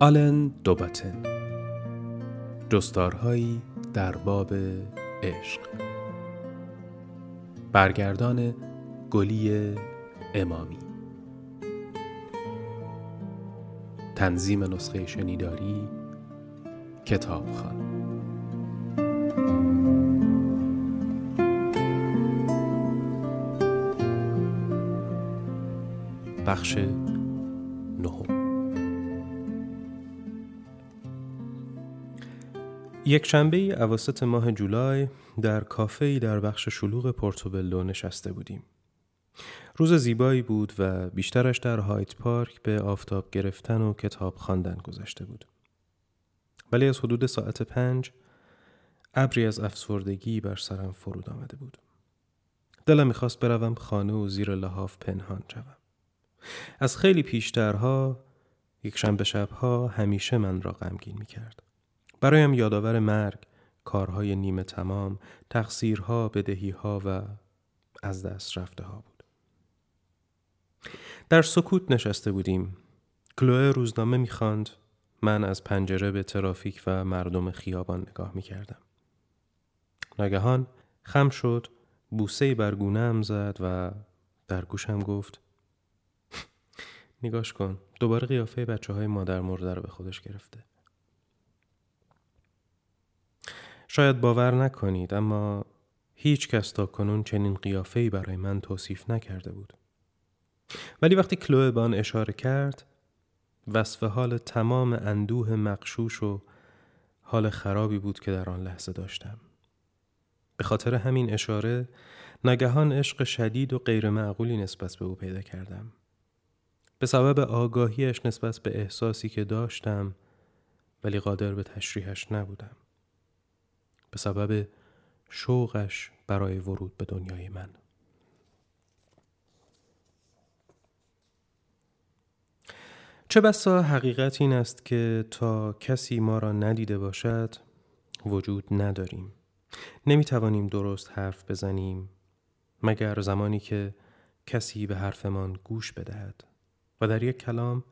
آلن دوباتن جستارهایی در باب عشق. برگردان گلی امامی. تنظیم نسخه شنیداری کتابخان بخش یک شنبه ای ماه جولای در کافه در بخش شلوغ پورتوبلو نشسته بودیم. روز زیبایی بود و بیشترش در هایت پارک به آفتاب گرفتن و کتاب خواندن گذشته بود. ولی از حدود ساعت پنج ابری از افسردگی بر سرم فرود آمده بود. دلم می‌خواست بروم خانه و زیر لحاف پنهان شوم. از خیلی پیشترها یک شنبه شبها همیشه من را غمگین می‌کرد. برایم یادآور مرگ، کارهای نیمه تمام، تقصیرها، بدهیها و از دست رفته ها بود. در سکوت نشسته بودیم. کلوه روزنامه می‌خواند. من از پنجره به ترافیک و مردم خیابان نگاه می‌کردم. ناگهان خم شد، بوسه بر گونه‌ام زد و در گوشم گفت نگاش کن دوباره قیافه بچه های مادر مرده رو به خودش گرفته شاید باور نکنید اما هیچ کس تا کنون چنین قیافه‌ای برای من توصیف نکرده بود. ولی وقتی کلوه به آن اشاره کرد وصف حال تمام اندوه مقشوش و حال خرابی بود که در آن لحظه داشتم. به خاطر همین اشاره ناگهان عشق شدید و غیر معقولی نسبت به او پیدا کردم. به سبب آگاهیش نسبت به احساسی که داشتم ولی قادر به تشریحش نبودم. به سبب شوقش برای ورود به دنیای من. چه بسا حقیقت این است که تا کسی ما را ندیده باشد وجود نداریم. نمی توانیم درست حرف بزنیم مگر زمانی که کسی به حرفمان گوش بدهد. و در یک کلام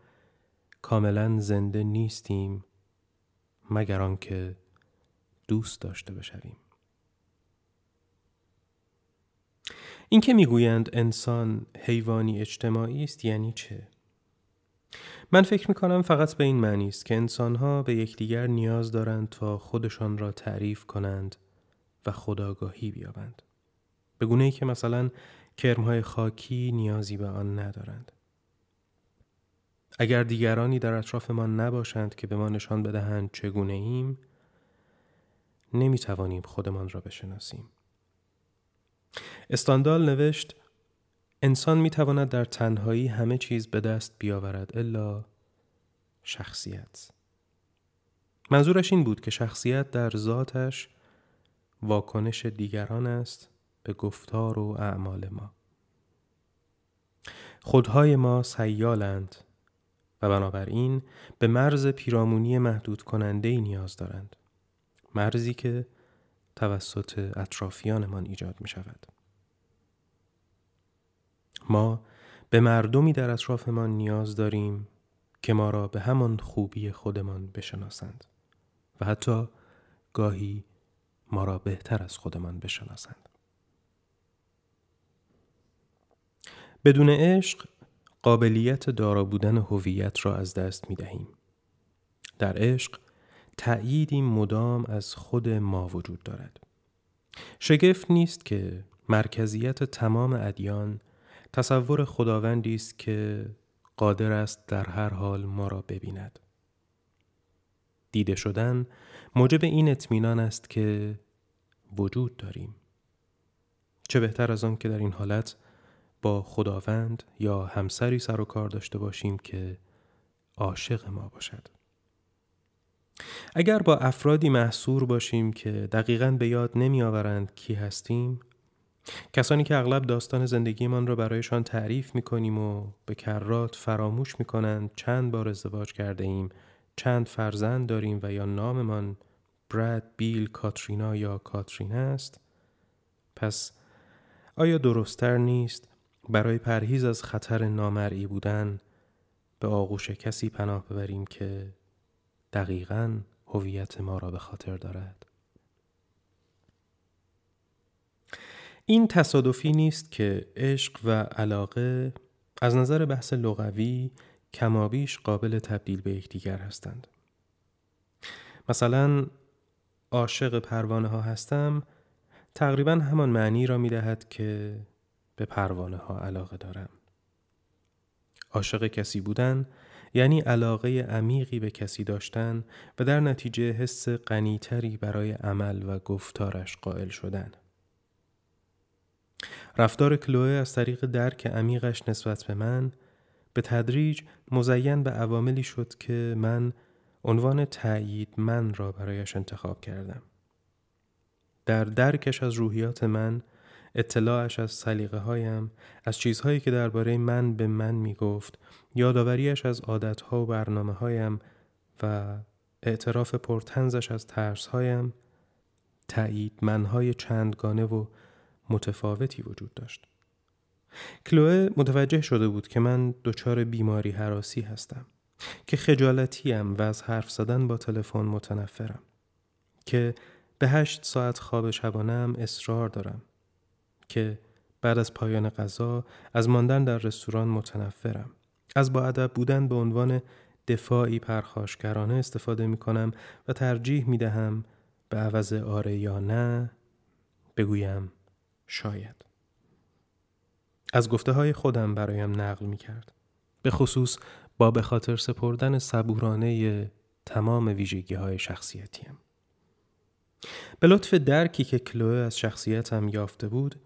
کاملا زنده نیستیم مگر آنکه دوست داشته بشویم. اینکه می‌گویند انسان حیوانی اجتماعی است یعنی چه؟ من فکر می کنم فقط به این معنی است که انسانها به یکدیگر نیاز دارند تا خودشان را تعریف کنند و خداگاهی بیابند. به گونه ای که مثلا کرمهای خاکی نیازی به آن ندارند. اگر دیگرانی در اطرافمان نباشند که به ما نشان بدهند چگونه ایم نمی توانیم خودمان را بشناسیم. استاندال نوشت انسان می تواند در تنهایی همه چیز به دست بیاورد الا شخصیت. منظورش این بود که شخصیت در ذاتش واکنش دیگران است به گفتار و اعمال ما. خودهای ما سیالند و بنابراین به مرز پیرامونی محدود کننده نیاز دارند. مرزی که توسط اطرافیانمان ایجاد می شود. ما به مردمی در اطرافمان نیاز داریم که ما را به همان خوبی خودمان بشناسند و حتی گاهی ما را بهتر از خودمان بشناسند. بدون عشق قابلیت دارا بودن هویت را از دست می دهیم. در عشق تأییدی مدام از خود ما وجود دارد. شگفت نیست که مرکزیت تمام ادیان تصور خداوندی است که قادر است در هر حال ما را ببیند. دیده شدن موجب این اطمینان است که وجود داریم. چه بهتر از آن که در این حالت با خداوند یا همسری سر و کار داشته باشیم که عاشق ما باشد. اگر با افرادی محصور باشیم که دقیقا به یاد نمی آورند کی هستیم کسانی که اغلب داستان زندگیمان را برایشان تعریف می کنیم و به کرات فراموش می کنند چند بار ازدواج کرده ایم چند فرزند داریم و یا ناممان براد، بیل، کاترینا یا کاترین است پس آیا درستتر نیست برای پرهیز از خطر نامرئی بودن به آغوش کسی پناه ببریم که دقیقا هویت ما را به خاطر دارد این تصادفی نیست که عشق و علاقه از نظر بحث لغوی کمابیش قابل تبدیل به یکدیگر هستند. مثلا عاشق پروانه ها هستم تقریبا همان معنی را می دهد که به پروانه ها علاقه دارم. عاشق کسی بودن یعنی علاقه عمیقی به کسی داشتن و در نتیجه حس غنیتری برای عمل و گفتارش قائل شدن. رفتار کلوه از طریق درک عمیقش نسبت به من به تدریج مزین به عواملی شد که من عنوان تأیید من را برایش انتخاب کردم. در درکش از روحیات من، اطلاعش از سلیقه هایم، از چیزهایی که درباره من به من می گفت، یادآوریش از عادتها و برنامه هایم و اعتراف پرتنزش از ترس هایم، تأیید منهای چندگانه و متفاوتی وجود داشت. کلوه متوجه شده بود که من دچار بیماری حراسی هستم که خجالتیم و از حرف زدن با تلفن متنفرم که به هشت ساعت خواب شبانم اصرار دارم که بعد از پایان غذا از ماندن در رستوران متنفرم از با ادب بودن به عنوان دفاعی پرخاشگرانه استفاده می کنم و ترجیح می دهم به عوض آره یا نه بگویم شاید از گفته های خودم برایم نقل می کرد. به خصوص با به خاطر سپردن صبورانه تمام ویژگی های شخصیتیم. به لطف درکی که کلوه از شخصیتم یافته بود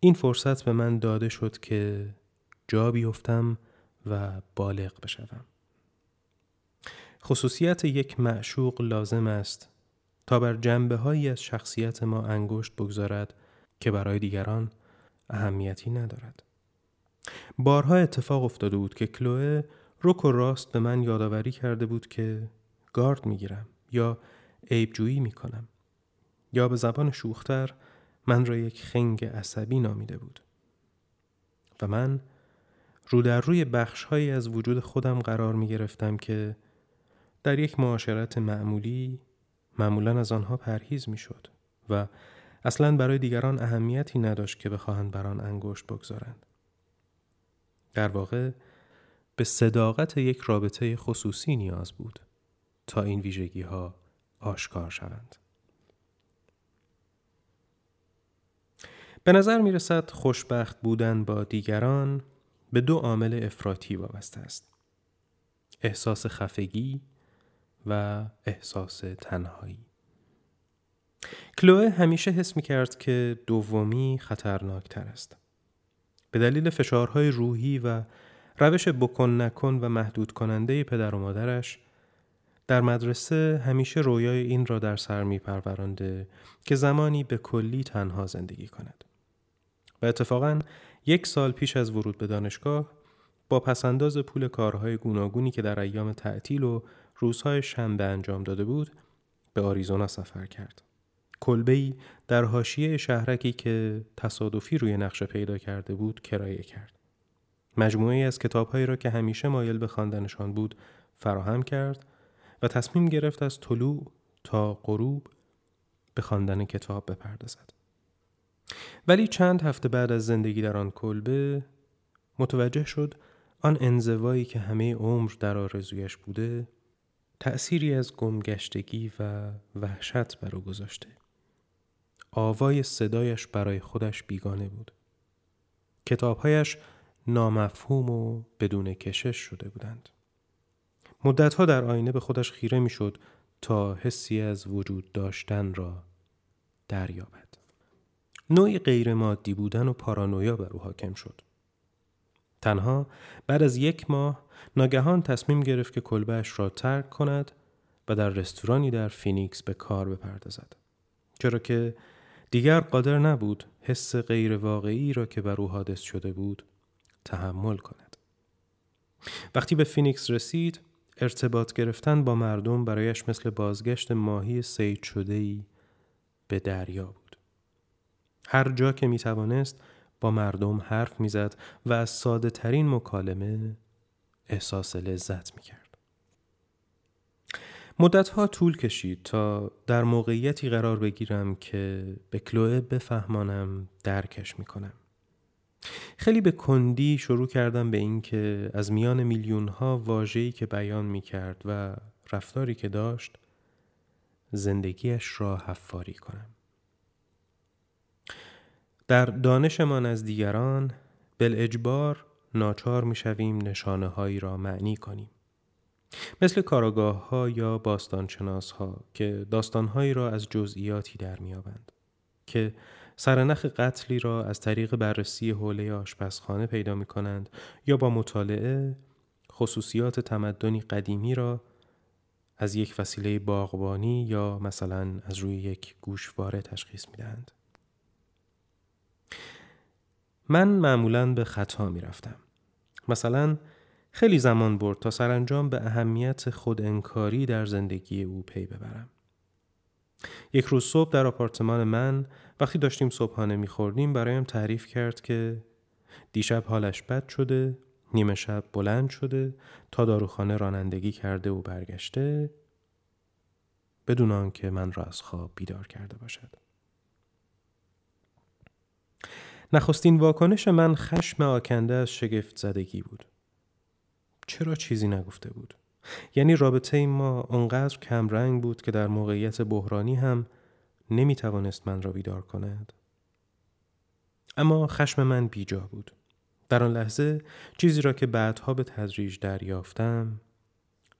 این فرصت به من داده شد که جا بیفتم و بالغ بشوم. خصوصیت یک معشوق لازم است تا بر جنبه هایی از شخصیت ما انگشت بگذارد که برای دیگران اهمیتی ندارد. بارها اتفاق افتاده بود که کلوه رک و راست به من یادآوری کرده بود که گارد می‌گیرم یا عیبجویی می‌کنم یا به زبان شوختر من را یک خنگ عصبی نامیده بود و من رو در روی بخشهایی از وجود خودم قرار می گرفتم که در یک معاشرت معمولی معمولا از آنها پرهیز می شد و اصلا برای دیگران اهمیتی نداشت که بخواهند بر آن انگشت بگذارند. در واقع به صداقت یک رابطه خصوصی نیاز بود تا این ویژگی ها آشکار شوند. به نظر می رسد خوشبخت بودن با دیگران به دو عامل افراطی وابسته است. احساس خفگی و احساس تنهایی. کلوه همیشه حس می کرد که دومی خطرناکتر است. به دلیل فشارهای روحی و روش بکن نکن و محدود کننده پدر و مادرش در مدرسه همیشه رویای این را در سر می پرورانده که زمانی به کلی تنها زندگی کند. و اتفاقا یک سال پیش از ورود به دانشگاه با پسنداز پول کارهای گوناگونی که در ایام تعطیل و روزهای شنبه انجام داده بود به آریزونا سفر کرد. کلبهی در حاشیه شهرکی که تصادفی روی نقشه پیدا کرده بود کرایه کرد. مجموعه از کتابهایی را که همیشه مایل به خواندنشان بود فراهم کرد و تصمیم گرفت از طلوع تا غروب به خواندن کتاب بپردازد. ولی چند هفته بعد از زندگی در آن کلبه متوجه شد آن انزوایی که همه عمر در آرزویش بوده تأثیری از گمگشتگی و وحشت بر او گذاشته. آوای صدایش برای خودش بیگانه بود. کتابهایش نامفهوم و بدون کشش شده بودند. مدتها در آینه به خودش خیره می‌شد تا حسی از وجود داشتن را دریابد. نوعی غیر مادی بودن و پارانویا بر او حاکم شد. تنها بعد از یک ماه ناگهان تصمیم گرفت که کلبه‌ش را ترک کند و در رستورانی در فینیکس به کار بپردازد. چرا که دیگر قادر نبود حس غیر واقعی را که بر او حادث شده بود تحمل کند. وقتی به فینیکس رسید ارتباط گرفتن با مردم برایش مثل بازگشت ماهی صید شده ای به دریا بود. هر جا که می توانست با مردم حرف می‌زد و از ساده ترین مکالمه احساس لذت می کرد. مدتها طول کشید تا در موقعیتی قرار بگیرم که به کلوه بفهمانم درکش می‌کنم. خیلی به کندی شروع کردم به اینکه از میان میلیون ها واژه‌ای که بیان می کرد و رفتاری که داشت زندگیش را حفاری کنم. در دانشمان از دیگران بل اجبار ناچار می شویم نشانه هایی را معنی کنیم. مثل کاراگاه ها یا باستانشناس ها که داستانهایی را از جزئیاتی در میابند که سرنخ قتلی را از طریق بررسی حوله آشپزخانه پیدا می کنند یا با مطالعه خصوصیات تمدنی قدیمی را از یک وسیله باغبانی یا مثلا از روی یک گوشواره تشخیص می دهند. من معمولا به خطا می رفتم. مثلا خیلی زمان برد تا سرانجام به اهمیت خود انکاری در زندگی او پی ببرم. یک روز صبح در آپارتمان من وقتی داشتیم صبحانه میخوردیم برایم تعریف کرد که دیشب حالش بد شده نیمه شب بلند شده تا داروخانه رانندگی کرده و برگشته بدون آنکه من را از خواب بیدار کرده باشد نخستین واکنش من خشم آکنده از شگفت زدگی بود. چرا چیزی نگفته بود؟ یعنی رابطه ما اونقدر کم رنگ بود که در موقعیت بحرانی هم نمی توانست من را بیدار کند. اما خشم من بیجا بود. در آن لحظه چیزی را که بعدها به تدریج دریافتم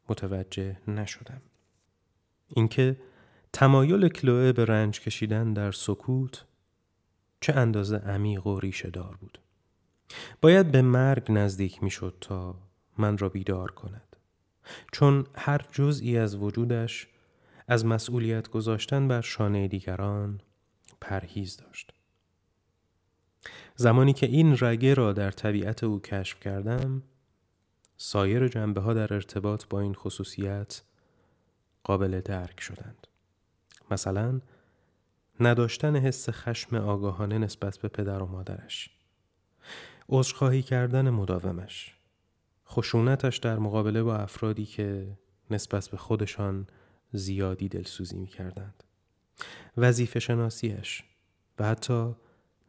متوجه نشدم. اینکه تمایل کلوه به رنج کشیدن در سکوت چه اندازه عمیق و ریشه دار بود. باید به مرگ نزدیک می‌شد تا من را بیدار کند. چون هر جزئی از وجودش از مسئولیت گذاشتن بر شانه دیگران پرهیز داشت. زمانی که این رگه را در طبیعت او کشف کردم سایر جنبه ها در ارتباط با این خصوصیت قابل درک شدند. مثلا نداشتن حس خشم آگاهانه نسبت به پدر و مادرش عذرخواهی کردن مداومش خشونتش در مقابله با افرادی که نسبت به خودشان زیادی دلسوزی می کردند. وظیفه شناسیش و حتی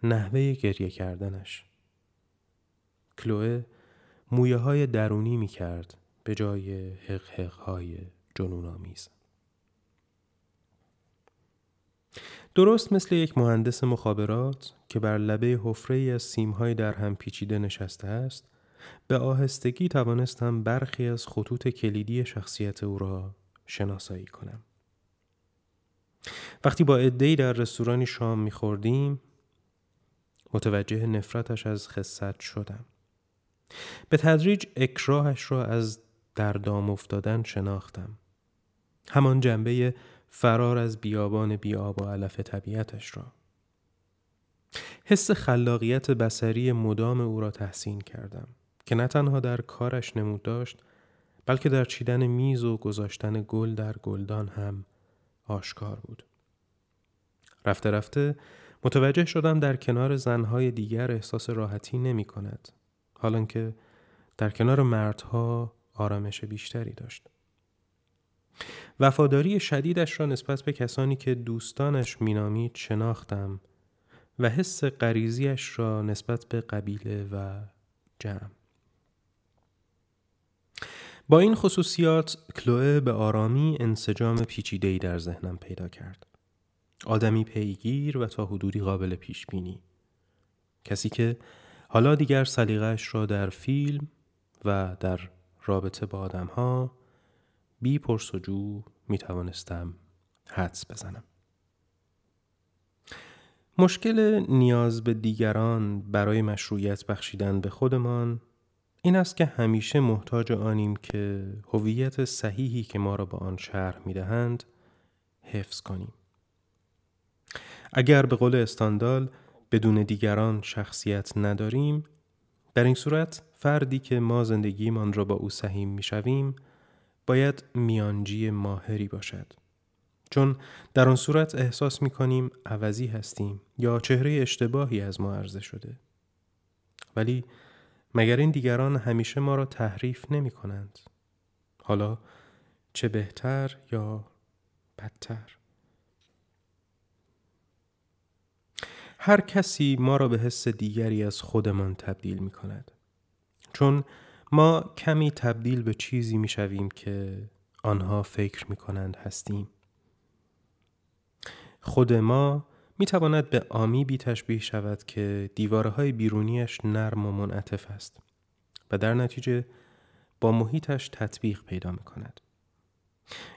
نحوه گریه کردنش. کلوه مویه های درونی می کرد به جای حق های جنون آمیز. درست مثل یک مهندس مخابرات که بر لبه حفره ای از سیمهای در هم پیچیده نشسته است به آهستگی توانستم برخی از خطوط کلیدی شخصیت او را شناسایی کنم. وقتی با عدهای در رستورانی شام میخوردیم متوجه نفرتش از خصت شدم. به تدریج اکراهش را از در دام افتادن شناختم. همان جنبه فرار از بیابان بیاب و علف طبیعتش را. حس خلاقیت بسری مدام او را تحسین کردم. که نه تنها در کارش نمود داشت بلکه در چیدن میز و گذاشتن گل در گلدان هم آشکار بود. رفته رفته متوجه شدم در کنار زنهای دیگر احساس راحتی نمی کند. حالا که در کنار مردها آرامش بیشتری داشت. وفاداری شدیدش را نسبت به کسانی که دوستانش مینامید شناختم و حس غریزیش را نسبت به قبیله و جمع. با این خصوصیات کلوه به آرامی انسجام پیچیده‌ای در ذهنم پیدا کرد. آدمی پیگیر و تا حدودی قابل پیش بینی. کسی که حالا دیگر سلیقش را در فیلم و در رابطه با ها بی پرسجو می توانستم حدس بزنم. مشکل نیاز به دیگران برای مشروعیت بخشیدن به خودمان این است که همیشه محتاج آنیم که هویت صحیحی که ما را به آن شرح می دهند حفظ کنیم. اگر به قول استاندال بدون دیگران شخصیت نداریم در این صورت فردی که ما زندگیمان را با او سهیم می شویم باید میانجی ماهری باشد. چون در آن صورت احساس می کنیم عوضی هستیم یا چهره اشتباهی از ما عرضه شده. ولی مگر این دیگران همیشه ما را تحریف نمی کنند؟ حالا چه بهتر یا بدتر هر کسی ما را به حس دیگری از خودمان تبدیل می کند چون ما کمی تبدیل به چیزی می شویم که آنها فکر می کنند هستیم خود ما می تواند به آمی بی تشبیه شود که دیوارهای بیرونیش نرم و منعطف است و در نتیجه با محیطش تطبیق پیدا می کند.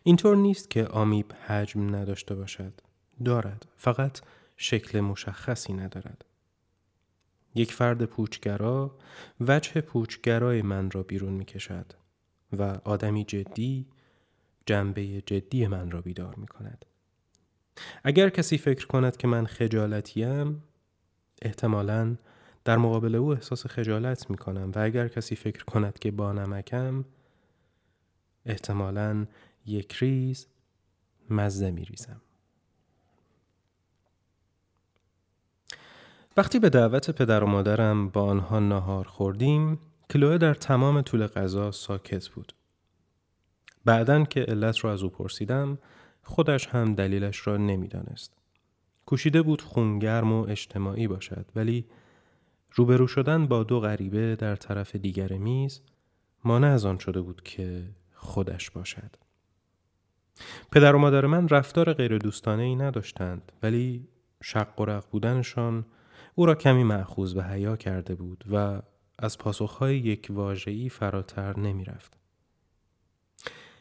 اینطور نیست که آمیب حجم نداشته باشد. دارد. فقط شکل مشخصی ندارد. یک فرد پوچگرا وجه پوچگرای من را بیرون می کشد و آدمی جدی جنبه جدی من را بیدار می کند. اگر کسی فکر کند که من خجالتیم احتمالا در مقابل او احساس خجالت می کنم و اگر کسی فکر کند که با نمکم احتمالا یک ریز مزه می ریزم. وقتی به دعوت پدر و مادرم با آنها ناهار خوردیم کلوه در تمام طول غذا ساکت بود. بعدن که علت را از او پرسیدم خودش هم دلیلش را نمی‌دانست. کوشیده بود خونگرم و اجتماعی باشد ولی روبرو شدن با دو غریبه در طرف دیگر میز مانع از آن شده بود که خودش باشد. پدر و مادر من رفتار غیر دوستانه ای نداشتند ولی شق و رق بودنشان او را کمی معخوز به حیا کرده بود و از پاسخهای یک واژه‌ای فراتر نمی رفت.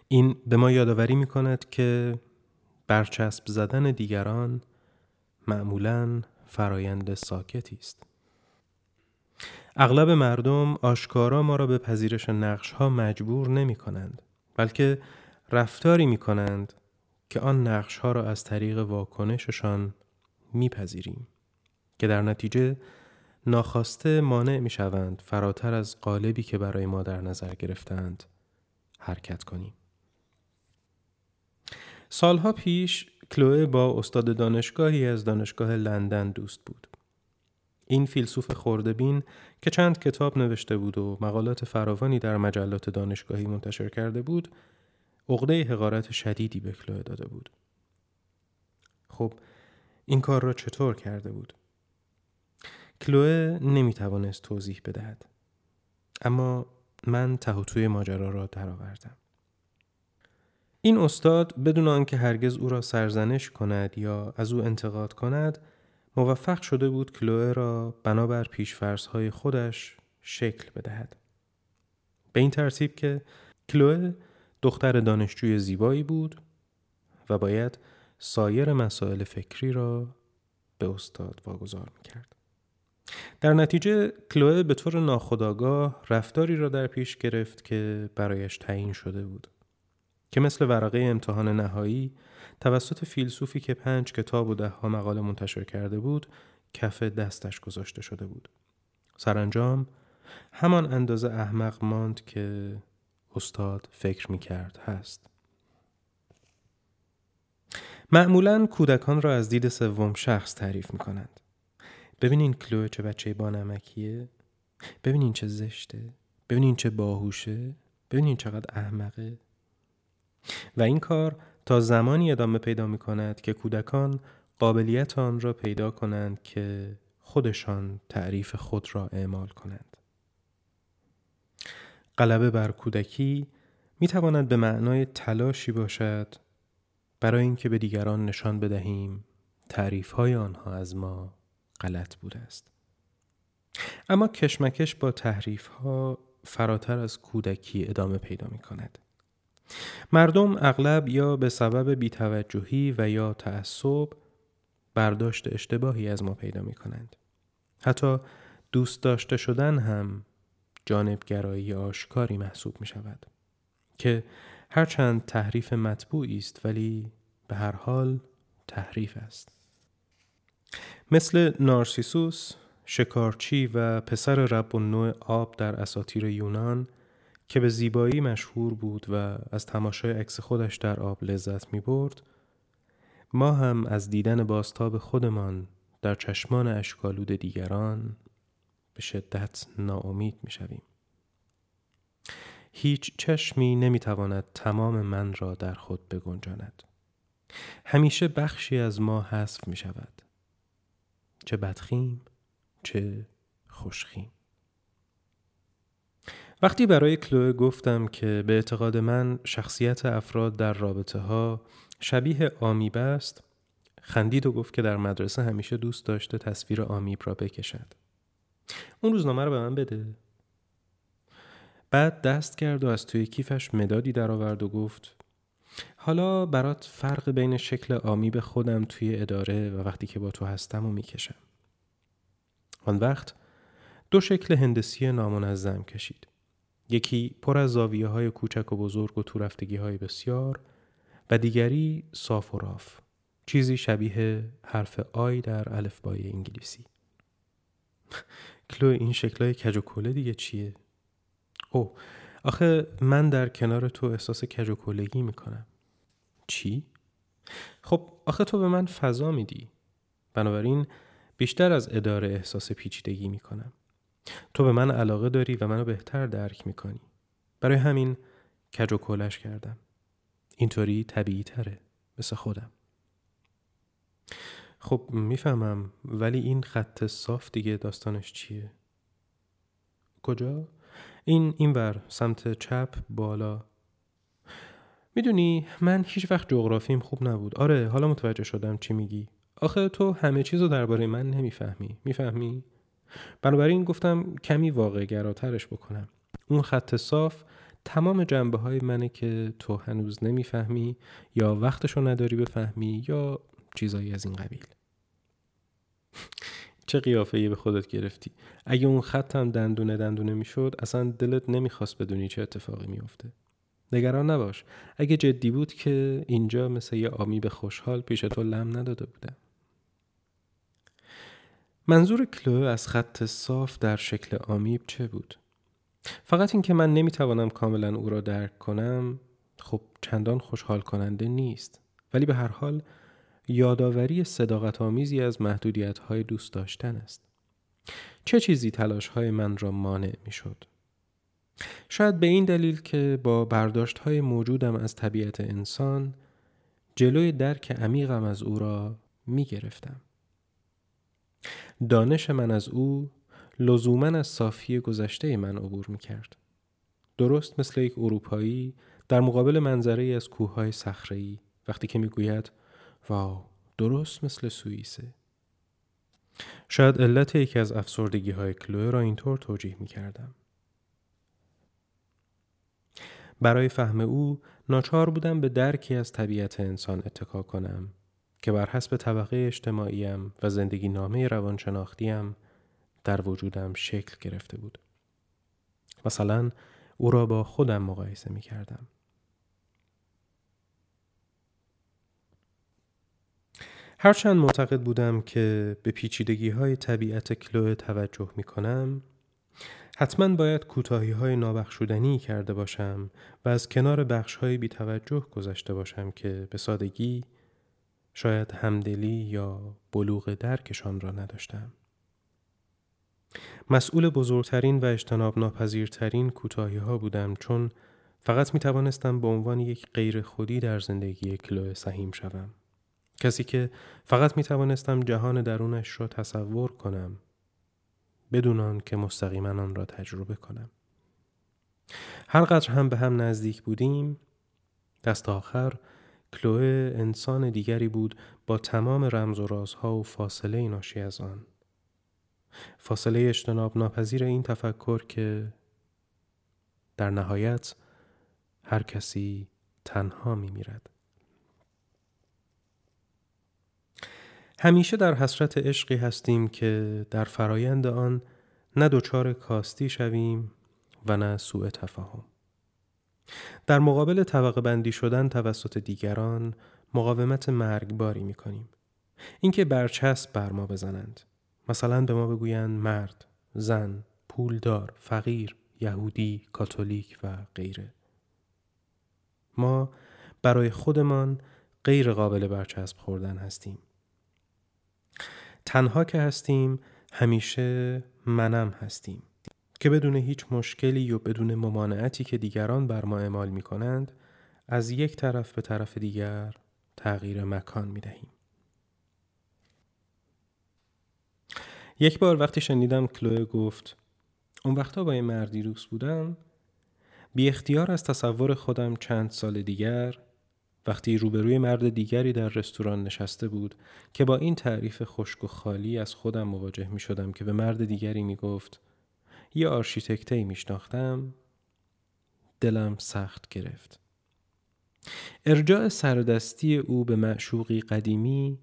این به ما یادآوری می کند که برچسب زدن دیگران معمولا فرایند ساکتی است. اغلب مردم آشکارا ما را به پذیرش نقش ها مجبور نمی کنند بلکه رفتاری می کنند که آن نقش ها را از طریق واکنششان میپذیریم. که در نتیجه ناخواسته مانع می شوند فراتر از قالبی که برای ما در نظر گرفتند حرکت کنیم. سالها پیش کلوه با استاد دانشگاهی از دانشگاه لندن دوست بود. این فیلسوف خوردبین که چند کتاب نوشته بود و مقالات فراوانی در مجلات دانشگاهی منتشر کرده بود، عقده حقارت شدیدی به کلوه داده بود. خب این کار را چطور کرده بود؟ کلوه نمی توانست توضیح بدهد. اما من ته ماجرا را درآوردم. این استاد بدون آنکه هرگز او را سرزنش کند یا از او انتقاد کند موفق شده بود کلوه را بنابر های خودش شکل بدهد. به این ترتیب که کلوه دختر دانشجوی زیبایی بود و باید سایر مسائل فکری را به استاد واگذار می‌کرد. در نتیجه کلوه به طور ناخودآگاه رفتاری را در پیش گرفت که برایش تعیین شده بود که مثل ورقه امتحان نهایی توسط فیلسوفی که پنج کتاب و ها مقاله منتشر کرده بود کف دستش گذاشته شده بود. سرانجام همان اندازه احمق ماند که استاد فکر می کرد هست. معمولا کودکان را از دید سوم شخص تعریف می کنند ببینین کلو چه بچه با نمکیه. ببینین چه زشته. ببینین چه باهوشه. ببینین چقدر احمقه. و این کار تا زمانی ادامه پیدا می کند که کودکان قابلیت آن را پیدا کنند که خودشان تعریف خود را اعمال کنند. غلبه بر کودکی می تواند به معنای تلاشی باشد برای اینکه به دیگران نشان بدهیم تعریف های آنها از ما. غلط بوده است. اما کشمکش با تحریف ها فراتر از کودکی ادامه پیدا می کند مردم اغلب یا به سبب بیتوجهی و یا تعصب برداشت اشتباهی از ما پیدا می کنند حتی دوست داشته شدن هم جانبگرایی آشکاری محسوب می شود که هرچند تحریف مطبوعی است ولی به هر حال تحریف است. مثل نارسیسوس، شکارچی و پسر رب و نوع آب در اساتیر یونان که به زیبایی مشهور بود و از تماشای عکس خودش در آب لذت می برد، ما هم از دیدن باستاب خودمان در چشمان اشکالود دیگران به شدت ناامید می شویم. هیچ چشمی نمی‌تواند تمام من را در خود بگنجاند. همیشه بخشی از ما حذف می شود. چه بدخیم، چه خوشخیم. وقتی برای کلوه گفتم که به اعتقاد من شخصیت افراد در رابطه ها شبیه آمیب است خندید و گفت که در مدرسه همیشه دوست داشته تصویر آمیب را بکشد اون روزنامه رو به من بده بعد دست کرد و از توی کیفش مدادی درآورد و گفت حالا برات فرق بین شکل آمیب خودم توی اداره و وقتی که با تو هستم و می‌کشم آن وقت دو شکل هندسی نامنظم کشید. یکی پر از زاویه های کوچک و بزرگ و تورفتگی های بسیار و دیگری صاف و راف. چیزی شبیه حرف آی در الفبای انگلیسی. کلو این شکلای کج و کوله دیگه چیه؟ او آخه من در کنار تو احساس کج و کولگی می‌کنم چی؟ خب آخه تو به من فضا میدی بنابراین بیشتر از اداره احساس پیچیدگی می‌کنم تو به من علاقه داری و منو بهتر درک می‌کنی. برای همین کج و کلش کردم. اینطوری طبیعی تره. مثل خودم. خب می‌فهمم ولی این خط صاف دیگه داستانش چیه؟ کجا؟ این اینور سمت چپ بالا. می‌دونی من هیچ وقت جغرافیم خوب نبود. آره حالا متوجه شدم چی میگی. آخه تو همه چیزو درباره من نمی‌فهمی. می‌فهمی؟ بنابراین گفتم کمی واقع گراترش بکنم. اون خط صاف تمام جنبه های منه که تو هنوز نمی‌فهمی یا وقتشو نداری بفهمی یا چیزایی از این قبیل. چه قیافه به خودت گرفتی؟ اگه اون خط هم دندونه دندونه می‌شد اصلا دلت نمی‌خواست بدونی چه اتفاقی میافته. نگران نباش. اگه جدی بود که اینجا مثل یه آمی به خوشحال پیش تو لم نداده بودم. منظور کلو از خط صاف در شکل آمیب چه بود؟ فقط اینکه من نمی‌توانم کاملا او را درک کنم خب چندان خوشحال کننده نیست. ولی به هر حال یادآوری صداقت آمیزی از محدودیت های دوست داشتن است چه چیزی تلاش های من را مانع می شد؟ شاید به این دلیل که با برداشت های موجودم از طبیعت انسان جلوی درک عمیقم از او را می گرفتم. دانش من از او لزوما از صافی گذشته من عبور می کرد. درست مثل یک اروپایی در مقابل منظره از کوههای صخره‌ای وقتی که می‌گوید واو درست مثل سوئیسه شاید علت یکی از افسردگی های کلوه را اینطور توجیه می کردم. برای فهم او ناچار بودم به درکی از طبیعت انسان اتکا کنم که بر حسب طبقه اجتماعیم و زندگی نامه روانشناختیم در وجودم شکل گرفته بود. مثلا او را با خودم مقایسه می کردم. هرچند معتقد بودم که به پیچیدگی های طبیعت کلو توجه می کنم، حتما باید کوتاهی های نابخشودنی کرده باشم و از کنار بخش های بی توجه گذشته باشم که به سادگی شاید همدلی یا بلوغ درکشان را نداشتم. مسئول بزرگترین و اجتناب ناپذیرترین کوتاهی ها بودم چون فقط می توانستم به عنوان یک غیر خودی در زندگی کلو سهیم شوم. کسی که فقط می توانستم جهان درونش را تصور کنم بدون که مستقیما آن را تجربه کنم. هر قدر هم به هم نزدیک بودیم دست آخر کلوه انسان دیگری بود با تمام رمز و رازها و فاصله ناشی از آن. فاصله اجتناب ناپذیر این تفکر که در نهایت هر کسی تنها می میرد. همیشه در حسرت عشقی هستیم که در فرایند آن نه دچار کاستی شویم و نه سوء تفاهم. در مقابل طبقه بندی شدن توسط دیگران مقاومت مرگباری می کنیم. اینکه برچسب بر ما بزنند. مثلا به ما بگویند مرد، زن، پولدار، فقیر، یهودی، کاتولیک و غیره. ما برای خودمان غیر قابل برچسب خوردن هستیم. تنها که هستیم همیشه منم هستیم. که بدون هیچ مشکلی و بدون ممانعتی که دیگران بر ما اعمال می کنند از یک طرف به طرف دیگر تغییر مکان می دهیم. یک بار وقتی شنیدم کلوه گفت اون وقتا با این مردی دوست بودم بی اختیار از تصور خودم چند سال دیگر وقتی روبروی مرد دیگری در رستوران نشسته بود که با این تعریف خشک و خالی از خودم مواجه می شدم که به مرد دیگری می گفت یه آرشیتکته می شناختم دلم سخت گرفت. ارجاع سردستی او به معشوقی قدیمی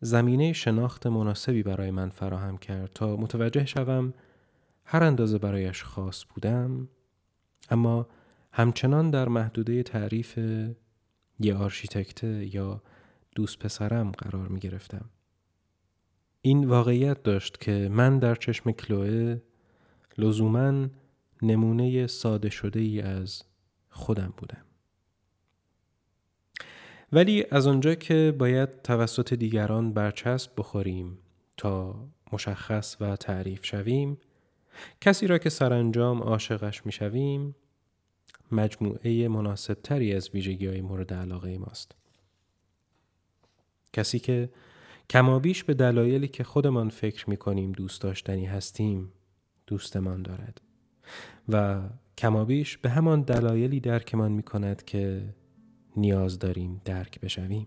زمینه شناخت مناسبی برای من فراهم کرد تا متوجه شوم هر اندازه برایش خاص بودم اما همچنان در محدوده تعریف یه آرشیتکت یا دوست پسرم قرار می گرفتم. این واقعیت داشت که من در چشم کلوئه لزوما نمونه ساده شده ای از خودم بودم. ولی از آنجا که باید توسط دیگران برچسب بخوریم تا مشخص و تعریف شویم کسی را که سرانجام عاشقش می شویم مجموعه مناسب تری از ویژگی های مورد علاقه ماست. کسی که کمابیش به دلایلی که خودمان فکر می کنیم دوست داشتنی هستیم دوستمان دارد و کمابیش به همان دلایلی درکمان می کند که نیاز داریم درک بشویم.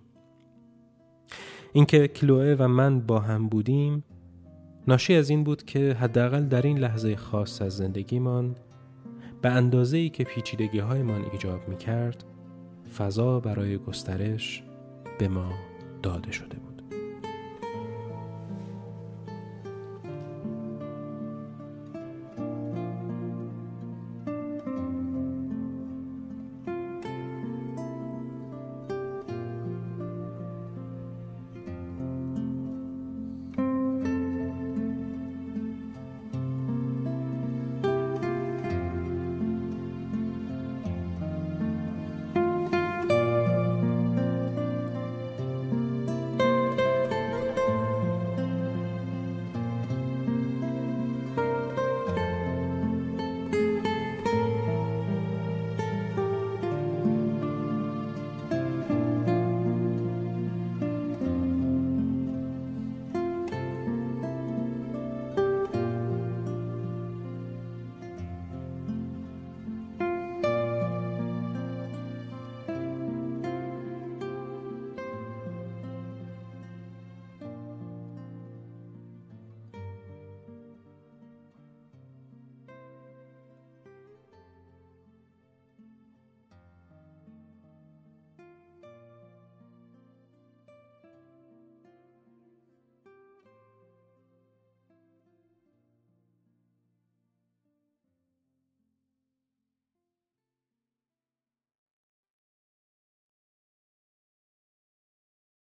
اینکه کلوه و من با هم بودیم ناشی از این بود که حداقل در این لحظه خاص از زندگیمان به اندازه ای که پیچیدگی هایمان ایجاب می کرد فضا برای گسترش به ما داده شده بود.